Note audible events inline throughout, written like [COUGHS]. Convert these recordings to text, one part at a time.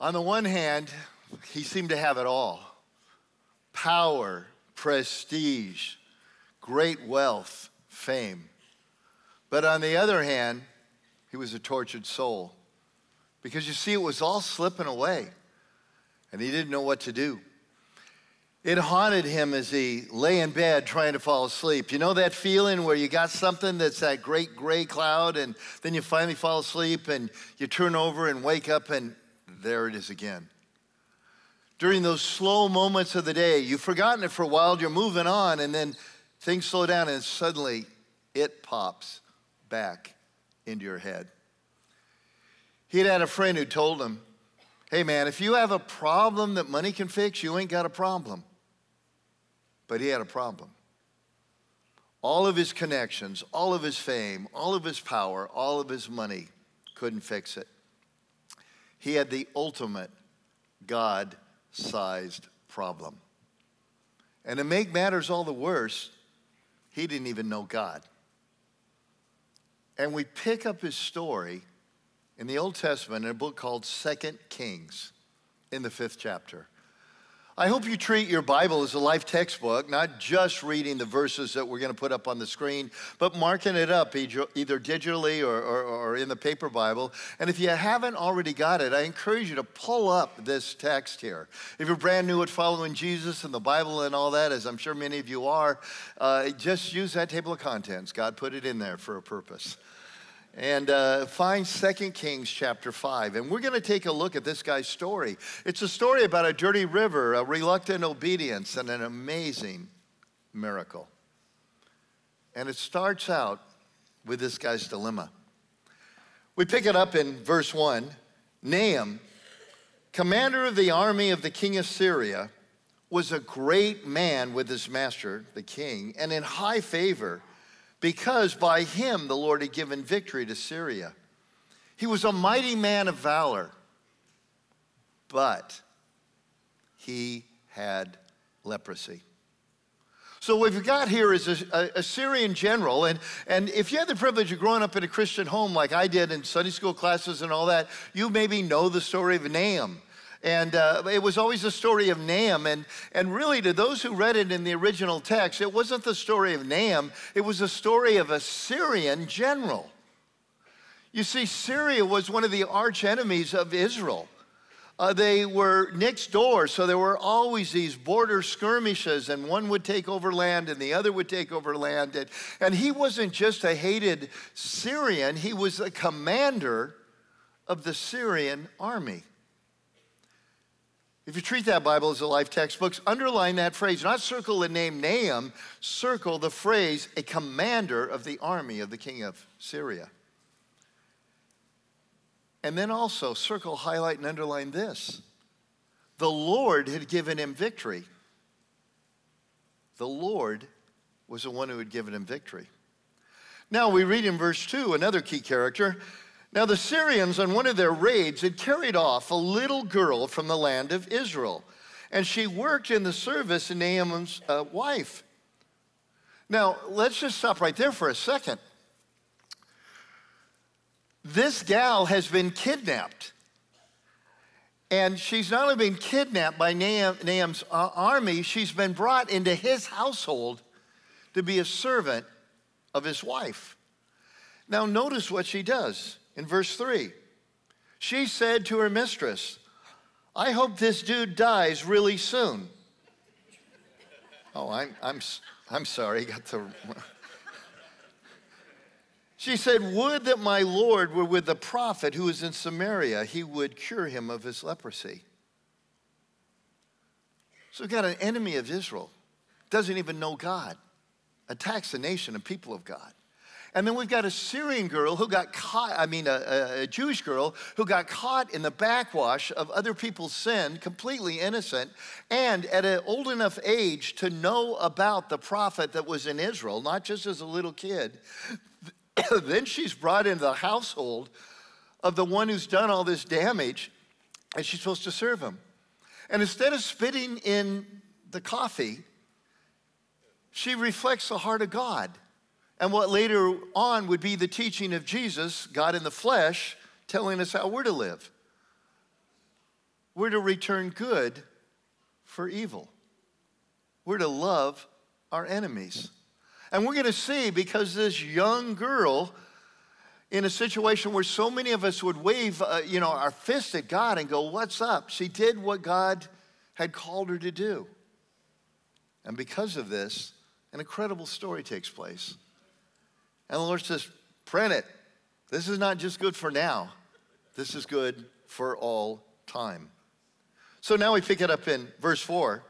On the one hand, he seemed to have it all power, prestige, great wealth, fame. But on the other hand, he was a tortured soul. Because you see, it was all slipping away, and he didn't know what to do. It haunted him as he lay in bed trying to fall asleep. You know that feeling where you got something that's that great gray cloud, and then you finally fall asleep and you turn over and wake up, and there it is again. During those slow moments of the day, you've forgotten it for a while, you're moving on, and then things slow down, and suddenly it pops back into your head. He'd had a friend who told him, Hey man, if you have a problem that money can fix, you ain't got a problem. But he had a problem. All of his connections, all of his fame, all of his power, all of his money couldn't fix it. He had the ultimate God sized problem. And to make matters all the worse, he didn't even know God. And we pick up his story in the Old Testament in a book called Second Kings in the fifth chapter. I hope you treat your Bible as a life textbook, not just reading the verses that we're going to put up on the screen, but marking it up either digitally or, or, or, in the paper Bible. And if you haven't already got it, I encourage you to pull up this text here. If you're brand new at following Jesus and the Bible and all that, as I'm sure many of you are, uh, just use that table of contents. God put it in there for a purpose and uh, find 2 Kings chapter 5. And we're going to take a look at this guy's story. It's a story about a dirty river, a reluctant obedience, and an amazing miracle. And it starts out with this guy's dilemma. We pick it up in verse 1. Naaman, commander of the army of the king of Syria, was a great man with his master, the king, and in high favor because by him the Lord had given victory to Syria. He was a mighty man of valor, but he had leprosy. So what we've got here is a, a, Syrian general, and, and if you had the privilege of growing up in a Christian home like I did in Sunday school classes and all that, you maybe know the story of Naaman. And uh, it was always the story of Naaman. And, and really, to those who read it in the original text, it wasn't the story of Naaman, it was the story of a Syrian general. You see, Syria was one of the arch enemies of Israel. Uh, they were next door, so there were always these border skirmishes, and one would take over land and the other would take over land. And, and he wasn't just a hated Syrian, he was a commander of the Syrian army. If you treat that Bible as a life textbook, underline that phrase. Not circle the name Naaman, circle the phrase, a commander of the army of the king of Syria. And then also circle, highlight, and underline this the Lord had given him victory. The Lord was the one who had given him victory. Now we read in verse 2 another key character now, the Syrians, on one of their raids, had carried off a little girl from the land of Israel, and she worked in the service of Naaman's uh, wife. Now, let's just stop right there for a second. This gal has been kidnapped. And she's not only been kidnapped by Naaman's uh, army, she's been brought into his household to be a servant of his wife. Now, notice what she does in verse 3. She said to her mistress, I hope this dude dies really soon. Oh, I'm, I'm, I'm sorry, got the. she said, Would that my Lord were with the prophet who is in Samaria, he would cure him of his leprosy. So we've got an enemy of Israel, doesn't even know God, attacks the nation and people of God. And then we've got a Syrian girl who got caught, I mean, a, a, Jewish girl who got caught in the backwash of other people's sin, completely innocent, and at an old enough age to know about the prophet that was in Israel, not just as a little kid. [COUGHS] then she's brought into the household of the one who's done all this damage, and she's supposed to serve him. And instead of spitting in the coffee, she reflects the heart of God and what later on would be the teaching of Jesus, God in the flesh, telling us how we're to live. we're to return good for evil. We're to love our enemies. And we're going to see because this young girl, in a situation where so many of us would wave, uh, you know, our fist at God and go, "What's up?" She did what God had called her to do. And because of this, an incredible story takes place. And the Lord says, "Print it. This is not just good for now. This is good for all time." So now we pick it up in verse 4.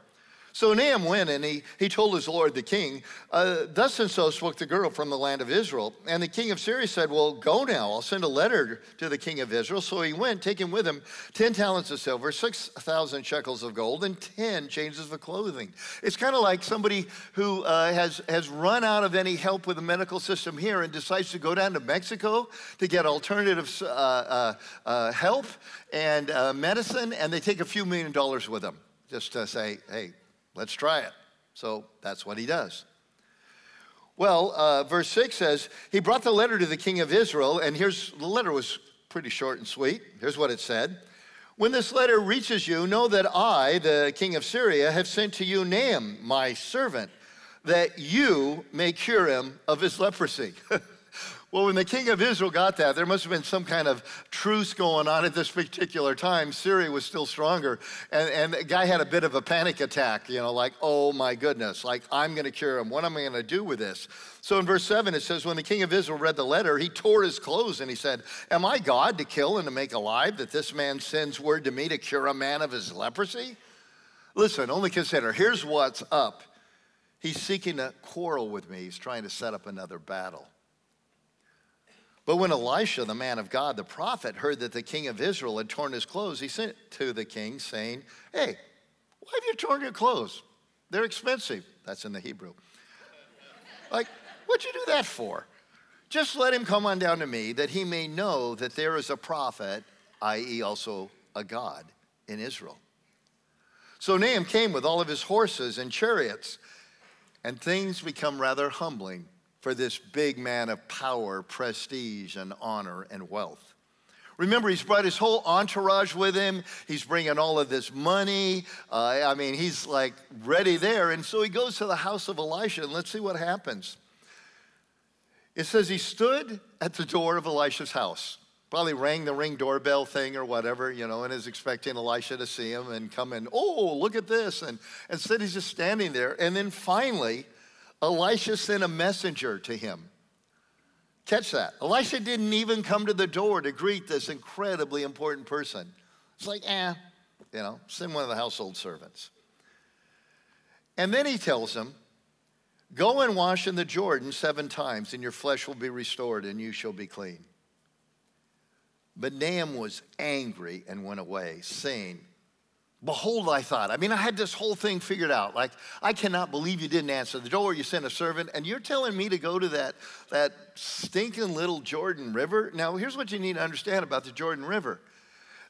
So Naaman went and he, he told his lord the king, uh, Thus and so spoke the girl from the land of Israel. And the king of Syria said, Well, go now, I'll send a letter to the king of Israel. So he went, taking with him 10 talents of silver, 6,000 shekels of gold, and 10 changes of clothing. It's kind of like somebody who uh, has, has run out of any help with the medical system here and decides to go down to Mexico to get alternative uh, uh, uh, help and uh, medicine, and they take a few million dollars with them just to say, hey, Let's try it. So that's what he does. Well, uh, verse 6 says, He brought the letter to the king of Israel, and here's the letter was pretty short and sweet. Here's what it said When this letter reaches you, know that I, the king of Syria, have sent to you Naaman, my servant, that you may cure him of his leprosy. [LAUGHS] Well, when the king of Israel got that, there must have been some kind of truce going on at this particular time. Syria was still stronger. And, and the guy had a bit of a panic attack, you know, like, oh my goodness, like, I'm going to cure him. What am I going to do with this? So in verse 7, it says, When the king of Israel read the letter, he tore his clothes and he said, Am I God to kill and to make alive that this man sends word to me to cure a man of his leprosy? Listen, only consider here's what's up. He's seeking to quarrel with me, he's trying to set up another battle. But when Elisha, the man of God, the prophet, heard that the king of Israel had torn his clothes, he sent to the king, saying, Hey, why have you torn your clothes? They're expensive. That's in the Hebrew. Like, what'd you do that for? Just let him come on down to me that he may know that there is a prophet, i.e., also a God, in Israel. So Naaman came with all of his horses and chariots, and things become rather humbling for this big man of power, prestige, and honor and wealth. Remember, he's brought his whole entourage with him. He's bringing all of this money. Uh, I mean, he's like ready there. And so he goes to the house of Elisha, and let's see what happens. It says he stood at the door of Elisha's house. Probably rang the ring doorbell thing or whatever, you know, and is expecting Elisha to see him and come in. Oh, look at this. And instead, he's just standing there. And then finally, Elisha sent a messenger to him. Catch that. Elisha didn't even come to the door to greet this incredibly important person. It's like, eh, you know, send one of the household servants. And then he tells him, Go and wash in the Jordan seven times, and your flesh will be restored, and you shall be clean. But Naaman was angry and went away, saying, Behold, I thought. I mean, I had this whole thing figured out. Like, I cannot believe you didn't answer the door. You sent a servant, and you're telling me to go to that, that stinking little Jordan River. Now, here's what you need to understand about the Jordan River.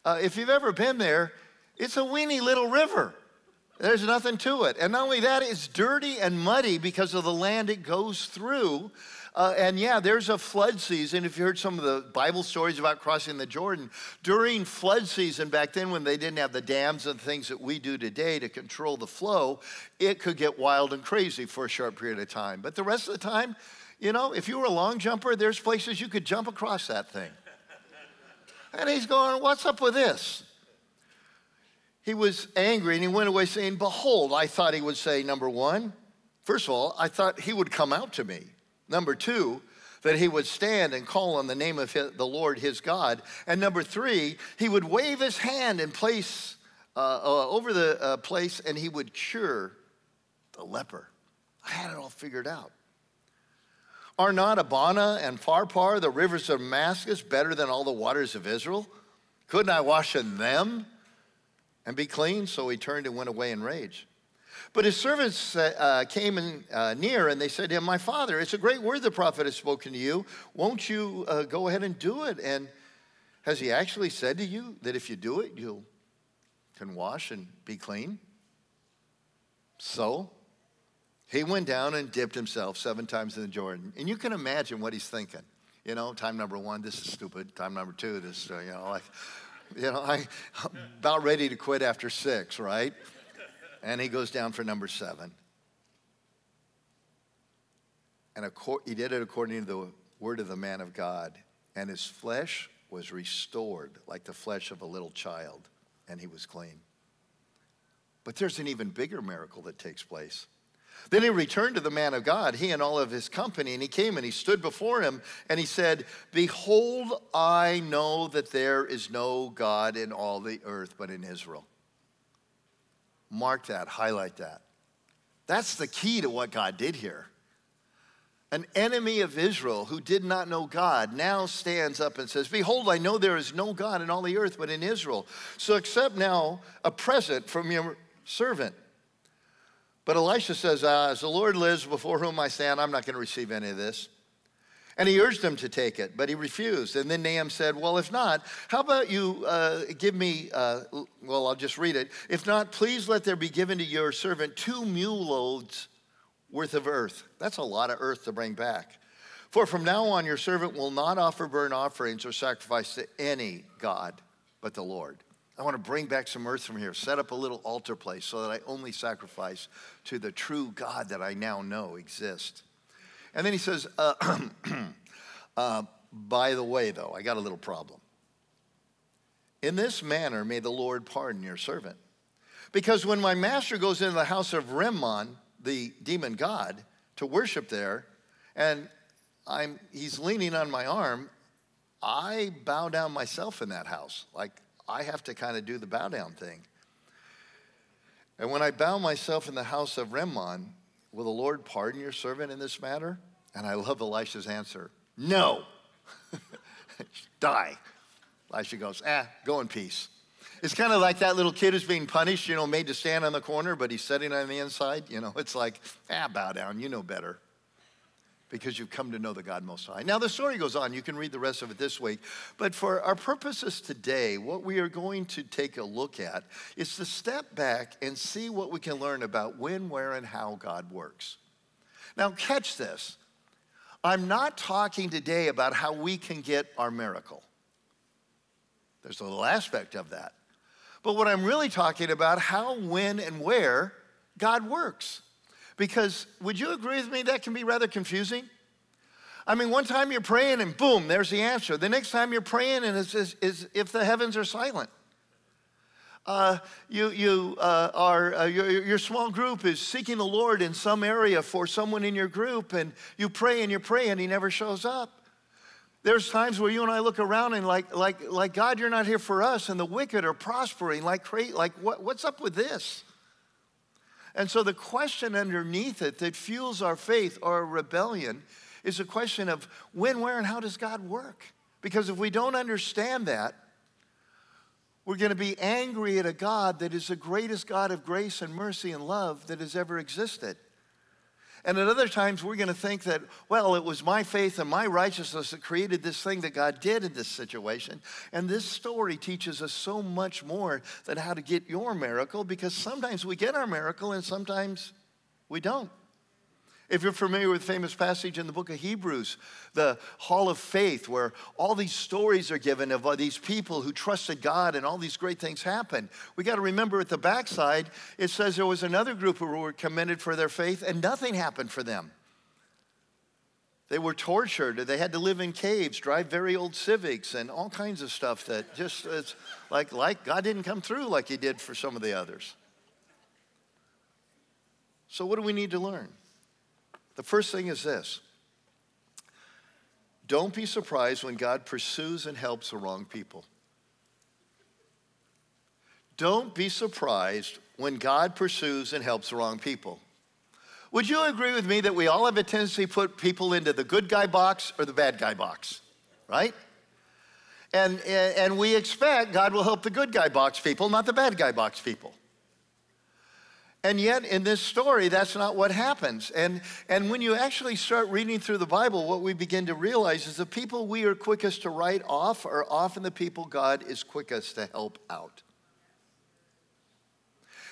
Uh, if you've ever been there, it's a weeny little river. There's nothing to it. And not only that, it's dirty and muddy because of the land it goes through. Uh, and yeah, there's a flood season. If you heard some of the Bible stories about crossing the Jordan, during flood season back then, when they didn't have the dams and things that we do today to control the flow, it could get wild and crazy for a short period of time. But the rest of the time, you know, if you were a long jumper, there's places you could jump across that thing. And he's going, What's up with this? He was angry and he went away saying, Behold, I thought he would say, number one, first of all, I thought he would come out to me. Number two, that he would stand and call on the name of the Lord his God. And number three, he would wave his hand and place uh, uh, over the uh, place and he would cure the leper. I had it all figured out. Are not Abana and Pharpar, the rivers of Damascus, better than all the waters of Israel? Couldn't I wash in them and be clean? So he turned and went away in rage. But his servants uh, came in, uh, near and they said to him, My father, it's a great word the prophet has spoken to you. Won't you uh, go ahead and do it? And has he actually said to you that if you do it, you can wash and be clean? So he went down and dipped himself seven times in the Jordan. And you can imagine what he's thinking. You know, time number one, this is stupid. Time number two, this, uh, you know, like, You know, I, I'm [LAUGHS] about ready to quit after six, right? And he goes down for number seven. And he did it according to the word of the man of God. And his flesh was restored like the flesh of a little child, and he was clean. But there's an even bigger miracle that takes place. Then he returned to the man of God, he and all of his company, and he came and he stood before him and he said, Behold, I know that there is no God in all the earth but in Israel. Mark that, highlight that. That's the key to what God did here. An enemy of Israel who did not know God now stands up and says, Behold, I know there is no God in all the earth but in Israel. So accept now a present from your servant. But Elisha says, uh, As the Lord lives before whom I stand, I'm not going to receive any of this. And he urged him to take it, but he refused. And then Naaman said, Well, if not, how about you uh, give me, uh, well, I'll just read it. If not, please let there be given to your servant two mule loads worth of earth. That's a lot of earth to bring back. For from now on, your servant will not offer burnt offerings or sacrifice to any God but the Lord. I want to bring back some earth from here, set up a little altar place so that I only sacrifice to the true God that I now know exists. And then he says, uh, [CLEARS THROAT] uh, By the way, though, I got a little problem. In this manner, may the Lord pardon your servant. Because when my master goes into the house of Rimmon, the demon god, to worship there, and I'm, he's leaning on my arm, I bow down myself in that house. Like I have to kind of do the bow down thing. And when I bow myself in the house of Rimmon, will the Lord pardon your servant in this matter? And I love Elisha's answer no. [LAUGHS] Die. Elisha goes, ah, go in peace. It's kind of like that little kid who's being punished, you know, made to stand on the corner, but he's sitting on the inside. You know, it's like, ah, bow down, you know better because you've come to know the God Most High. Now, the story goes on. You can read the rest of it this week. But for our purposes today, what we are going to take a look at is to step back and see what we can learn about when, where, and how God works. Now, catch this. I'm not talking today about how we can get our miracle. There's a little aspect of that. But what I'm really talking about, how, when, and where God works. Because would you agree with me that can be rather confusing? I mean, one time you're praying and boom, there's the answer. The next time you're praying and it's, if the heavens are silent. Uh, you, you uh, are, uh, your, your small group is seeking the Lord in some area for someone in your group, and you pray and you pray and he never shows up. There's times where you and I look around and like, like, like God, you're not here for us, and the wicked are prospering. Like, like what, what's up with this? And so the question underneath it that fuels our faith or rebellion is a question of when, where, and how does God work? Because if we don't understand that, we're going to be angry at a God that is the greatest God of grace and mercy and love that has ever existed. And at other times, we're going to think that, well, it was my faith and my righteousness that created this thing that God did in this situation. And this story teaches us so much more than how to get your miracle because sometimes we get our miracle and sometimes we don't. If you're familiar with the famous passage in the book of Hebrews, the hall of faith, where all these stories are given of uh, these people who trusted God and all these great things happened, we got to remember at the backside, it says there was another group who were commended for their faith and nothing happened for them. They were tortured. They had to live in caves, drive very old Civics, and all kinds of stuff that just it's like, like God didn't come through like He did for some of the others. So, what do we need to learn? The first thing is this don't be surprised when God pursues and helps the wrong people. Don't be surprised when God pursues and helps the wrong people. Would you agree with me that we all have a tendency to put people into the good guy box or the bad guy box, right? And, and we expect God will help the good guy box people, not the bad guy box people. And yet, in this story, that's not what happens. And, and when you actually start reading through the Bible, what we begin to realize is the people we are quickest to write off are often the people God is quickest to help out.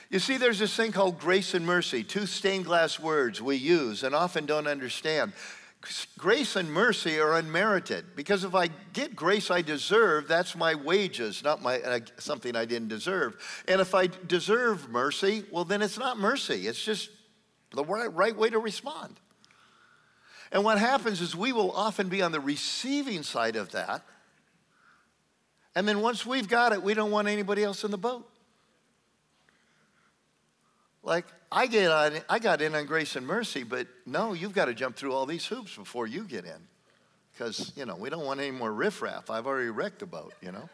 You see, there's this thing called grace and mercy, two stained glass words we use and often don't understand. Grace and mercy are unmerited because if I get grace I deserve, that's my wages, not my uh, something I didn't deserve. And if I deserve mercy, well then it's not mercy. It's just the right, right way to respond. And what happens is we will often be on the receiving side of that. And then once we've got it, we don't want anybody else in the boat. Like I get on, I got in on grace and mercy, but no, you've got to jump through all these hoops before you get in, because you know we don't want any more riffraff. I've already wrecked the boat, you know.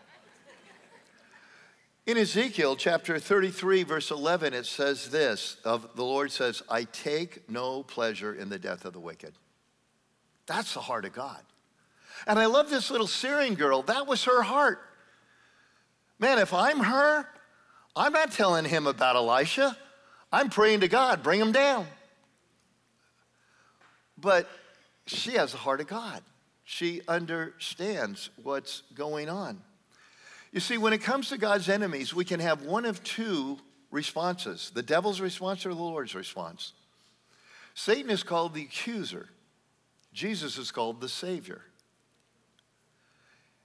In Ezekiel chapter 33, verse 11, it says this of the Lord says, I take no pleasure in the death of the wicked. That's the heart of God. And I love this little Syrian girl. That was her heart. Man, if I'm her, I'm not telling him about Elisha. I'm praying to God, bring him down. But she has the heart of God. She understands what's going on. You see, when it comes to God's enemies, we can have one of two responses the devil's response or the Lord's response. Satan is called the accuser, Jesus is called the Savior.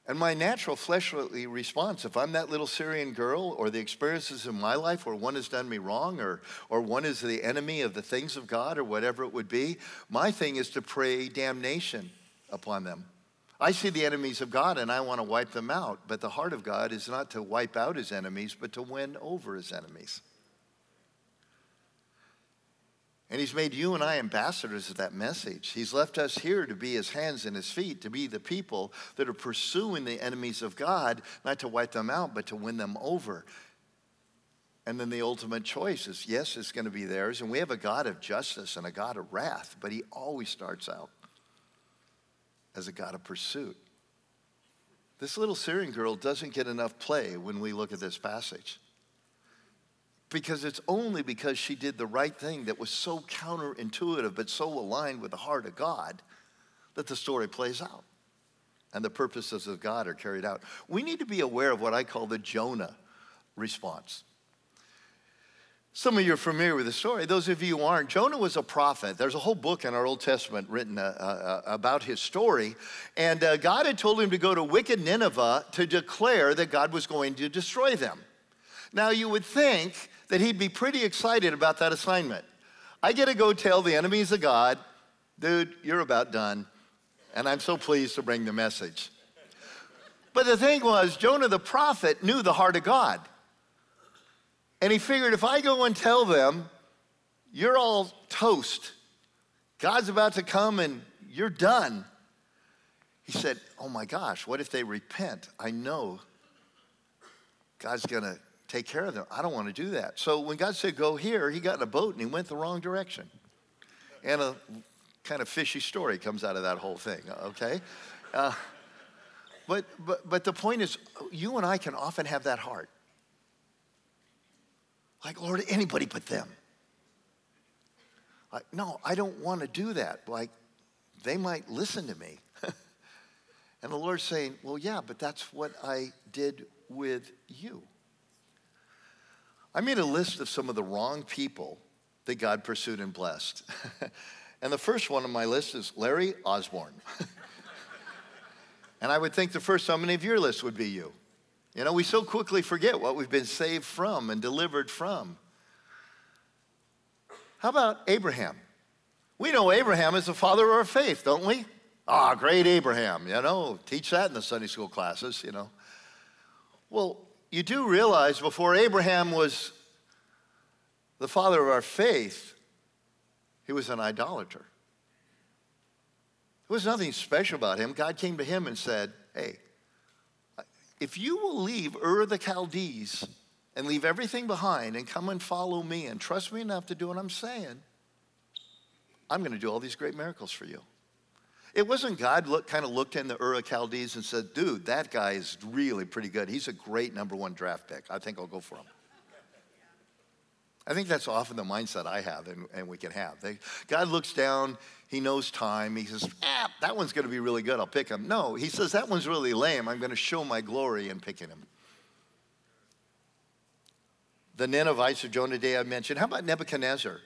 And my natural fleshly response, if I'm that little Syrian girl, or the experiences in my life where one has done me wrong, or, or one is the enemy of the things of God, or whatever it would be, my thing is to pray damnation upon them. I see the enemies of God and I want to wipe them out, but the heart of God is not to wipe out his enemies, but to win over his enemies. And he's made you and I ambassadors of that message. He's left us here to be his hands and his feet, to be the people that are pursuing the enemies of God, not to wipe them out, but to win them over. And then the ultimate choice is yes, it's going to be theirs. And we have a God of justice and a God of wrath, but he always starts out as a God of pursuit. This little Syrian girl doesn't get enough play when we look at this passage because it's only because she did the right thing that was so counterintuitive but so aligned with the heart of God that the story plays out and the purposes of God are carried out. We need to be aware of what I call the Jonah response. Some of you are familiar with the story. Those of you who aren't, Jonah was a prophet. There's a whole book in our Old Testament written uh, uh, about his story. And uh, God had told him to go to wicked Nineveh to declare that God was going to destroy them. Now, you would think that he'd be pretty excited about that assignment. I get to go tell the enemies of God, dude, you're about done. And I'm so pleased to bring the message. But the thing was, Jonah the prophet knew the heart of God. And he figured if I go and tell them, you're all toast, God's about to come and you're done. He said, Oh my gosh, what if they repent? I know God's going to take care of them. I don't want to do that. So when God said, go here, he got in a boat and he went the wrong direction. And a kind of fishy story comes out of that whole thing, okay? Uh, but, but, but the point is, you and I can often have that heart. Like, Lord, anybody but them. Like, no, I don't want to do that. Like, they might listen to me. [LAUGHS] and the Lord's saying, well, yeah, but that's what I did with you. I made a list of some of the wrong people that God pursued and blessed. [LAUGHS] and the first one on my list is Larry Osborne. [LAUGHS] and I would think the first on many of your list would be you. You know, we so quickly forget what we've been saved from and delivered from. How about Abraham? We know Abraham is the father of our faith, don't we? Ah, oh, great Abraham, you know, teach that in the Sunday school classes, you know. Well, you do realize before Abraham was the father of our faith, he was an idolater. There was nothing special about him. God came to him and said, Hey, if you will leave Ur the Chaldees and leave everything behind and come and follow me and trust me enough to do what I'm saying, I'm going to do all these great miracles for you. It wasn't God look, kind of looked in the Ur Chaldees and said, dude, that guy is really pretty good. He's a great number one draft pick. I think I'll go for him. I think that's often the mindset I have and, and we can have. They, God looks down, he knows time. He says, ah, that one's going to be really good. I'll pick him. No, he says, that one's really lame. I'm going to show my glory in picking him. The Ninevites of Jonah Day I mentioned. How about Nebuchadnezzar?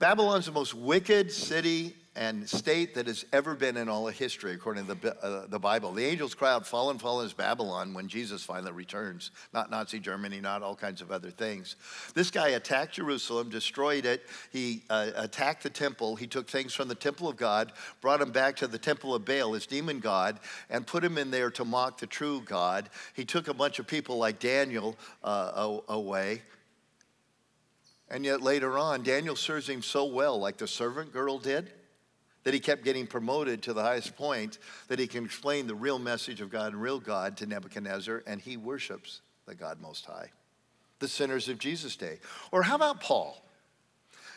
Babylon's the most wicked city and state that has ever been in all of history, according to the, uh, the Bible. The angels cry out, Fallen, fallen is Babylon when Jesus finally returns. Not Nazi Germany, not all kinds of other things. This guy attacked Jerusalem, destroyed it. He uh, attacked the temple. He took things from the temple of God, brought them back to the temple of Baal, his demon god, and put him in there to mock the true God. He took a bunch of people like Daniel uh, away. And yet later on, Daniel serves him so well, like the servant girl did that he kept getting promoted to the highest point, that he can explain the real message of God and real God to Nebuchadnezzar, and he worships the God Most High, the sinners of Jesus' day. Or how about Paul?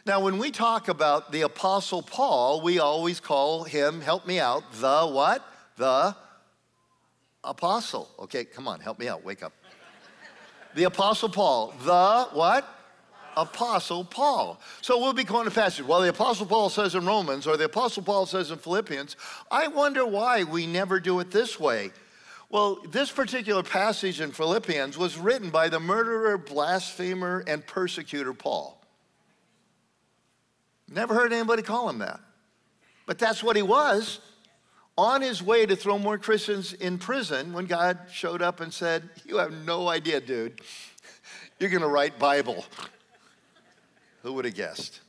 Now, when we talk about the Apostle Paul, we always call him, help me out, the what? The Apostle. Okay, come on, help me out, wake up. The Apostle Paul, the what? Apostle Paul. So we'll be going to passage. Well, the Apostle Paul says in Romans, or the Apostle Paul says in Philippians, I wonder why we never do it this way. Well, this particular passage in Philippians was written by the murderer, blasphemer, and persecutor Paul. Never heard anybody call him that. But that's what he was on his way to throw more Christians in prison when God showed up and said, You have no idea, dude. You're going to write Bible. Who would have guessed?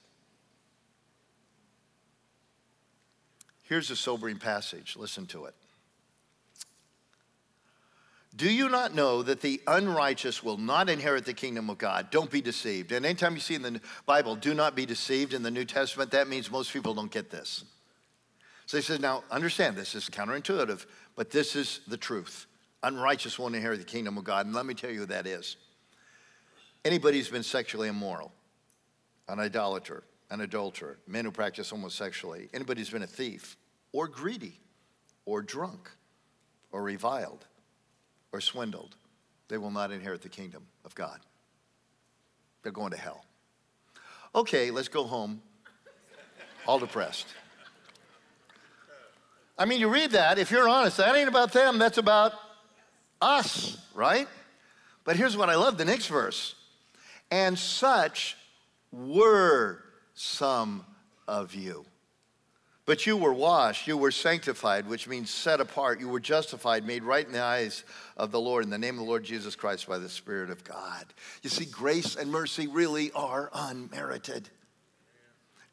Here's a sobering passage. Listen to it. Do you not know that the unrighteous will not inherit the kingdom of God? Don't be deceived. And anytime you see in the Bible, do not be deceived in the New Testament, that means most people don't get this. So he says, now understand this is counterintuitive, but this is the truth. Unrighteous won't inherit the kingdom of God. And let me tell you who that is. Anybody who's been sexually immoral an idolater, an adulterer, men who practice homosexuality, anybody who's been a thief, or greedy, or drunk, or reviled, or swindled, they will not inherit the kingdom of God. They're going to hell. Okay, let's go home, all depressed. I mean, you read that, if you're honest, that ain't about them, that's about us, right? But here's what I love the next verse. And such were some of you. But you were washed, you were sanctified, which means set apart. You were justified, made right in the eyes of the Lord, in the name of the Lord Jesus Christ by the Spirit of God. You see, grace and mercy really are unmerited.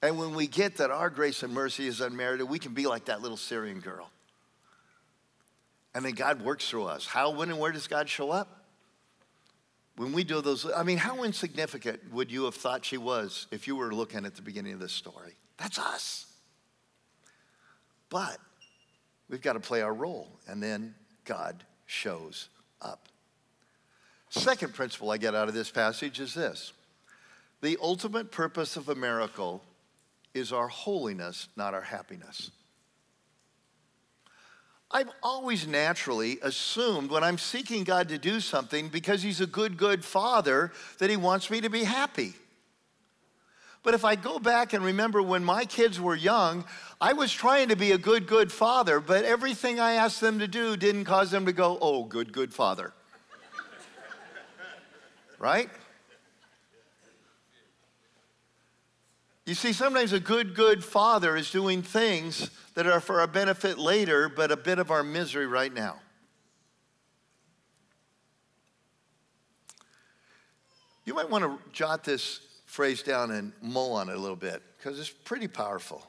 And when we get that our grace and mercy is unmerited, we can be like that little Syrian girl. And then God works through us. How, when, and where does God show up? When we do those, I mean, how insignificant would you have thought she was if you were looking at the beginning of this story? That's us. But we've got to play our role, and then God shows up. Second principle I get out of this passage is this the ultimate purpose of a miracle is our holiness, not our happiness. I've always naturally assumed when I'm seeking God to do something because He's a good, good Father that He wants me to be happy. But if I go back and remember when my kids were young, I was trying to be a good, good father, but everything I asked them to do didn't cause them to go, oh, good, good father. [LAUGHS] right? You see, sometimes a good, good father is doing things that are for our benefit later, but a bit of our misery right now. You might want to jot this phrase down and mull on it a little bit because it's pretty powerful.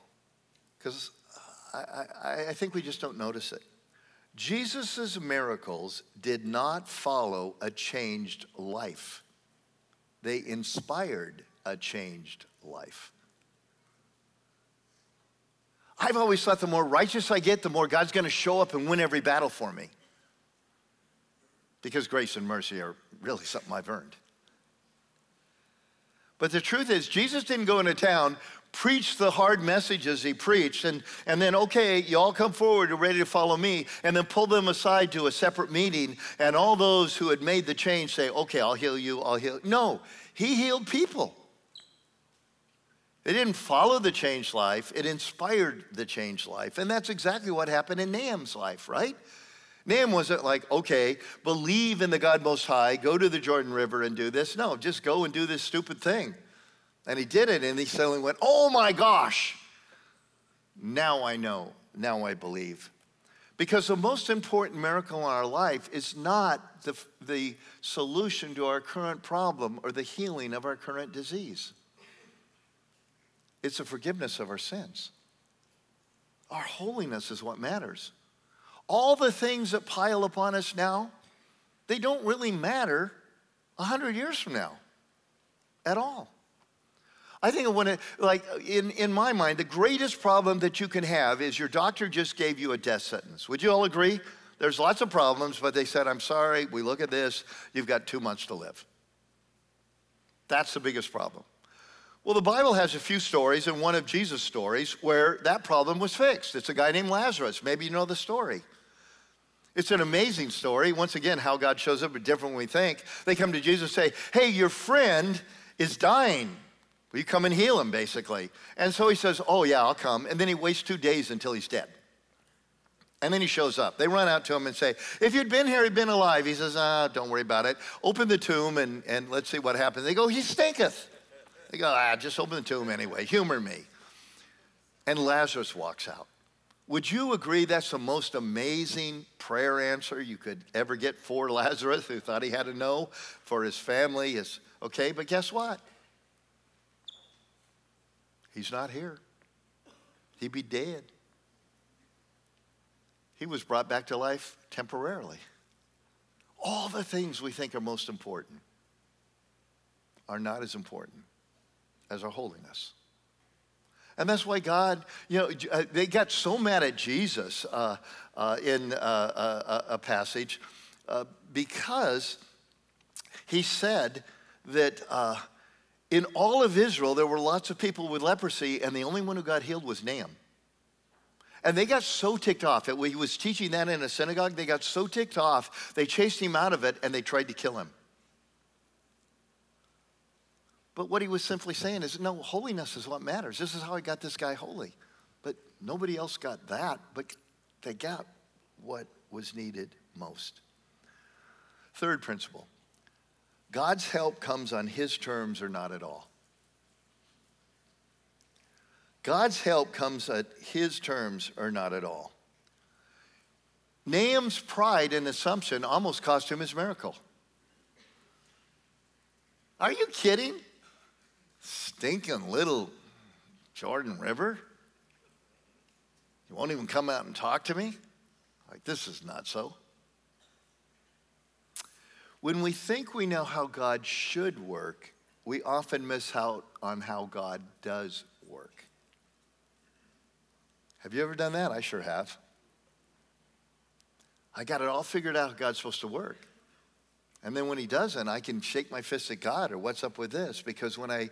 Because I, I, I think we just don't notice it. Jesus' miracles did not follow a changed life, they inspired a changed life. I've always thought the more righteous I get, the more God's going to show up and win every battle for me. Because grace and mercy are really something I've earned. But the truth is, Jesus didn't go into town, preach the hard messages he preached, and, and then, okay, you all come forward, you're ready to follow me, and then pull them aside to a separate meeting, and all those who had made the change say, okay, I'll heal you, I'll heal. No, he healed people. It didn't follow the changed life, it inspired the changed life. And that's exactly what happened in Naaman's life, right? Naaman wasn't like, okay, believe in the God Most High, go to the Jordan River and do this. No, just go and do this stupid thing. And he did it, and he suddenly went, oh my gosh, Now I know, now I believe. Because the most important miracle in our life is not the, the solution to our current problem or the healing of our current disease. It's the forgiveness of our sins. Our holiness is what matters. All the things that pile upon us now, they don't really matter 100 years from now at all. I think when it, like in, in my mind, the greatest problem that you can have is your doctor just gave you a death sentence. Would you all agree? There's lots of problems, but they said, I'm sorry, we look at this, you've got two months to live. That's the biggest problem. Well, the Bible has a few stories, and one of Jesus' stories where that problem was fixed. It's a guy named Lazarus. Maybe you know the story. It's an amazing story. Once again, how God shows up is different than we think. They come to Jesus and say, Hey, your friend is dying. Will you come and heal him, basically? And so he says, Oh, yeah, I'll come. And then he waits two days until he's dead. And then he shows up. They run out to him and say, If you'd been here, he'd been alive. He says, Ah, don't worry about it. Open the tomb and, and let's see what happens. They go, He stinketh. They go, ah, just open the tomb anyway. Humor me. And Lazarus walks out. Would you agree that's the most amazing prayer answer you could ever get for [LAUGHS] Lazarus, who thought he had to know for his family? Is okay, but guess what? He's not here. He'd be dead. He was brought back to life temporarily. All the things we think are most important are not as important as our holiness. And that's why God, you know, uh, they got so mad at Jesus uh, uh, in uh, uh a, a, passage uh, because he said that in all of Israel there were lots of people with leprosy, and the only one who got healed was Naaman. And they got so ticked off that he was teaching that in a synagogue, they got so ticked off, they chased him out of it and they tried to kill him. But what he was simply saying is, no, holiness is what matters. This is how I got this guy holy. But nobody else got that, but they got what was needed most. Third principle God's help comes on his terms or not at all. God's help comes at his terms or not at all. Naaman's pride and assumption almost cost him his miracle. Are you kidding? Stinking little Jordan River? You won't even come out and talk to me? Like, this is not so. When we think we know how God should work, we often miss out on how God does work. Have you ever done that? I sure have. I got it all figured out how God's supposed to work. And then when he doesn't, I can shake my fist at God or what's up with this? Because when I,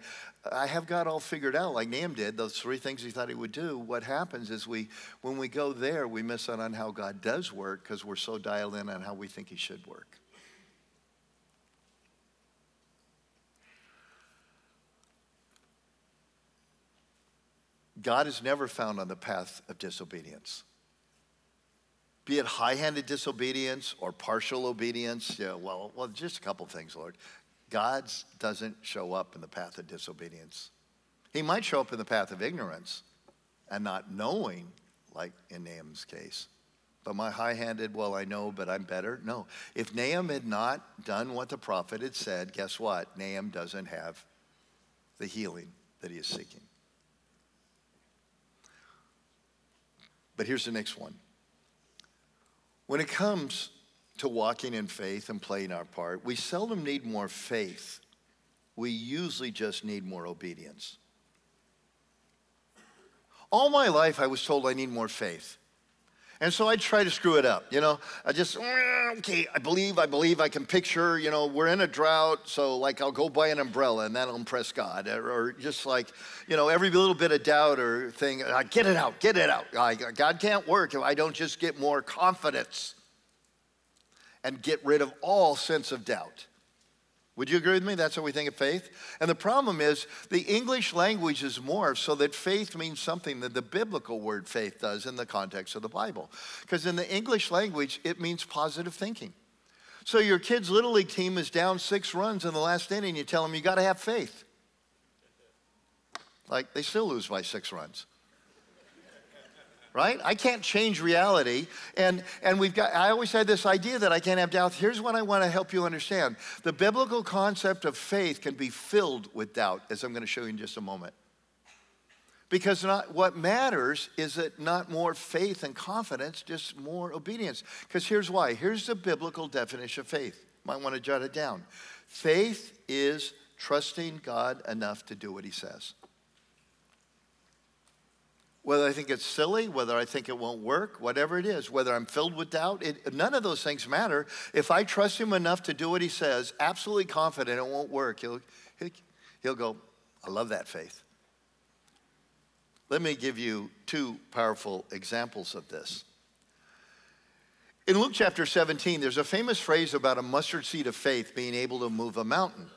I have God all figured out, like Naaman did, those three things he thought he would do, what happens is we, when we go there, we miss out on how God does work because we're so dialed in on how we think he should work. God is never found on the path of disobedience be it high-handed disobedience or partial obedience. Yeah, well, well, just a couple things, Lord. God doesn't show up in the path of disobedience. He might show up in the path of ignorance and not knowing, like in Naaman's case. But my high-handed, well, I know, but I'm better. No. If Naaman had not done what the prophet had said, guess what? Naaman doesn't have the healing that he is seeking. But here's the next one. When it comes to walking in faith and playing our part, we seldom need more faith. We usually just need more obedience. All my life, I was told I need more faith. And so I try to screw it up. You know, I just, mm, okay, I believe, I believe, I can picture, you know, we're in a drought, so like I'll go buy an umbrella and that'll impress God. Or, just like, you know, every little bit of doubt or thing, I get it out, get it out. God can't work if I don't just get more confidence and get rid of all sense of doubt. Would you agree with me? That's how we think of faith. And the problem is the English language is morphed so that faith means something that the biblical word faith does in the context of the Bible. Because in the English language, it means positive thinking. So your kid's little league team is down six runs in the last inning, you tell them you got to have faith. Like they still lose by six runs. Right? I can't change reality. And, and we've got, I always had this idea that I can't have doubt. Here's what I want to help you understand the biblical concept of faith can be filled with doubt, as I'm going to show you in just a moment. Because not, what matters is that not more faith and confidence, just more obedience. Because here's why. Here's the biblical definition of faith. Might want to jot it down. Faith is trusting God enough to do what he says whether I think it's silly, whether I think it won't work, whatever it is, whether I'm filled with doubt, it, none of those things matter. If I trust him enough to do what he says, absolutely confident it won't work, he'll, he'll go, I love that faith. Let me give you two powerful examples of this. In Luke chapter 17, there's a famous phrase about a mustard seed of faith being able to move a mountain.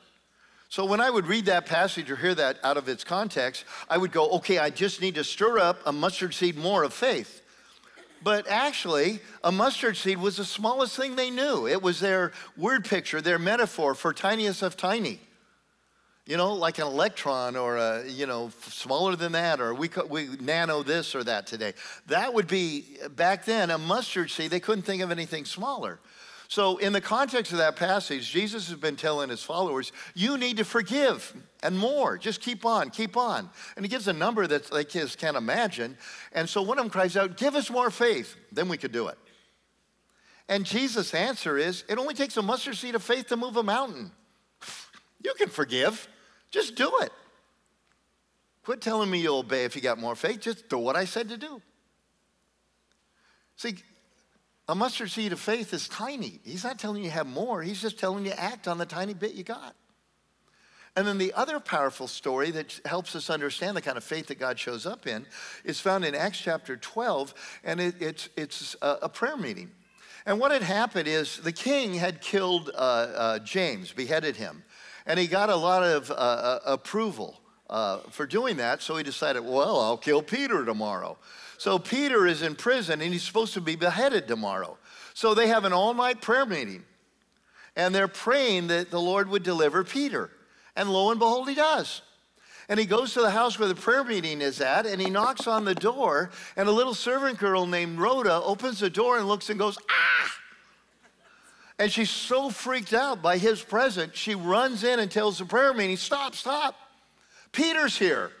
So when I would read that passage or hear that out of its context, I would go, okay, I just need to stir up a mustard seed more of faith. But actually, a mustard seed was the smallest thing they knew. It was their word picture, their metaphor for tiniest of tiny. You know, like an electron or a, you know, smaller than that, or we, we nano this or that today. That would be, back then, a mustard seed. They couldn't think of anything smaller. So, in the context of that passage, Jesus has been telling his followers, you need to forgive and more. Just keep on, keep on. And he gives a number that they just can't imagine. And so one of them cries out, Give us more faith, then we could do it. And Jesus' answer is, It only takes a mustard seed of faith to move a mountain. [LAUGHS] You can forgive, just do it. Quit telling me you'll obey if you got more faith, just do what I said to do. See, a mustard seed of faith is tiny. He's not telling you have more, he's just telling you act on the tiny bit you got. And then the other powerful story that helps us understand the kind of faith that God shows up in is found in Acts chapter 12, and it, it's, it's a, a, prayer meeting. And what had happened is the king had killed uh, uh, James, beheaded him, and he got a lot of uh, uh approval uh, for doing that, so he decided, well, I'll kill Peter tomorrow. So Peter is in prison and he's supposed to be beheaded tomorrow. So they have an all night prayer meeting and they're praying that the Lord would deliver Peter. And lo and behold, he does. And he goes to the house where the prayer meeting is at and he knocks on the door. And a little servant girl named Rhoda opens the door and looks and goes, Ah! And she's so freaked out by his presence, she runs in and tells the prayer meeting, Stop, stop. Peter's here.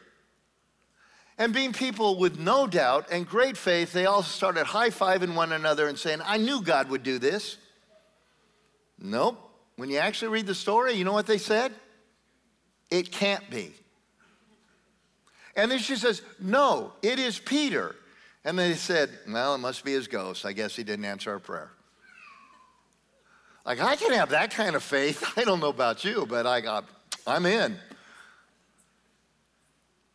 And being people with no doubt and great faith, they all started high fiving one another and saying, I knew God would do this. Nope. When you actually read the story, you know what they said? It can't be. And then she says, No, it is Peter. And they said, Well, it must be his ghost. I guess he didn't answer our prayer. Like, I can have that kind of faith. [LAUGHS] I don't know about you, but I got, I'm in.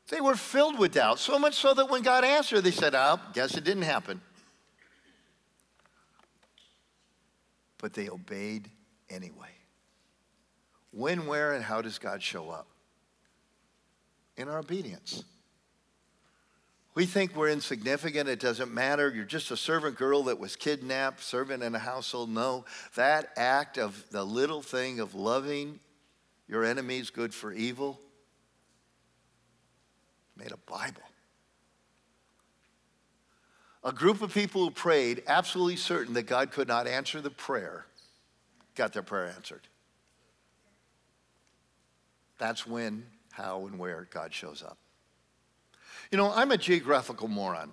They were filled with doubt, so much so that when God answered, they said, Oh, guess it didn't happen. But they obeyed anyway. When, where, and how does God show up? In our obedience. We think we're insignificant, it doesn't matter. You're just a servant girl that was kidnapped, servant in a household. No, that act of the little thing of loving your enemies good for evil made a Bible. A group of people who prayed, absolutely certain that God could not answer the prayer, got their prayer answered. That's when, how, and where God shows up. You know, I'm a geographical moron.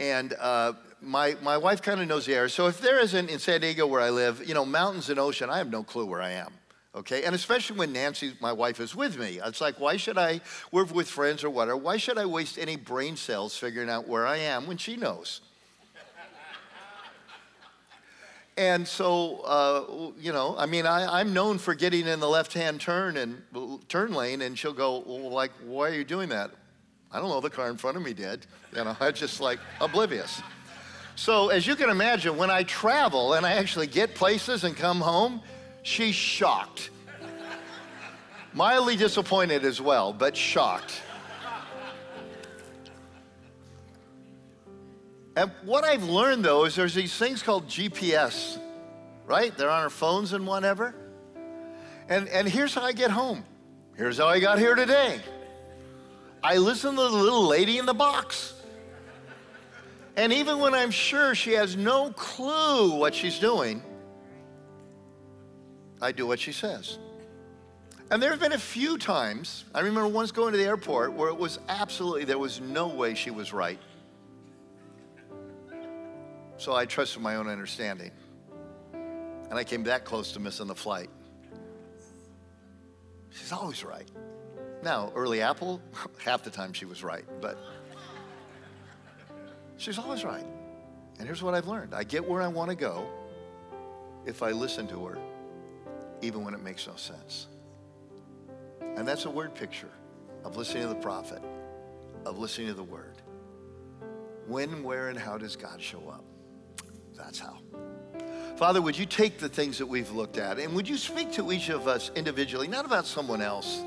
And uh, my, my wife kind of knows the area. So if there isn't in San Diego where I live, you know, mountains and ocean, I have no clue where I am okay? And especially when Nancy, my wife, is with me. It's like, why should I, we're with friends or whatever, why should I waste any brain cells figuring out where I am when she knows? and so, uh, you know, I mean, I, am known for getting in the left-hand turn and turn lane, and she'll go, well, like, why are you doing that? I don't know, the car in front of me did. You know, I'm [LAUGHS] just like oblivious. So, as you can imagine, when I travel and I actually get places and come home, She's shocked. Mildly disappointed as well, but shocked. And what I've learned though is there's these things called GPS, right? They're on our phones and whatever. And, and here's how I get home. Here's how I got here today. I listen to the little lady in the box. And even when I'm sure she has no clue what she's doing, I do what she says. And there have been a few times, I remember once going to the airport where it was absolutely, there was no way she was right. So I trusted my own understanding. And I came that close to missing the flight. She's always right. Now, early Apple, [LAUGHS] half the time she was right, but she's always right. And here's what I've learned I get where I want to go if I listen to her, even when it makes no sense. And that's a word picture of listening to the prophet, of listening to the word. When, where, and how does God show up? That's how. Father, would you take the things that we've looked at and would you speak to each of us individually, not about someone else,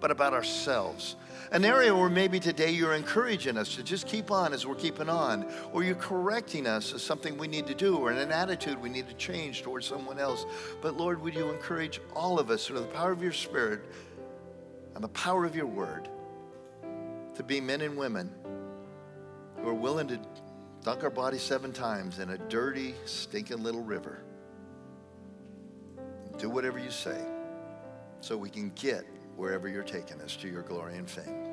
but about ourselves? An area where maybe today you're encouraging us to just keep on as we're keeping on, or you're correcting us as something we need to do, or an attitude we need to change towards someone else. But Lord, would you encourage all of us through the power of your Spirit and the power of your word to be men and women who are willing to dunk our bodies seven times in a dirty, stinking little river. Do whatever you say so we can get wherever you're taking us to your glory and fame.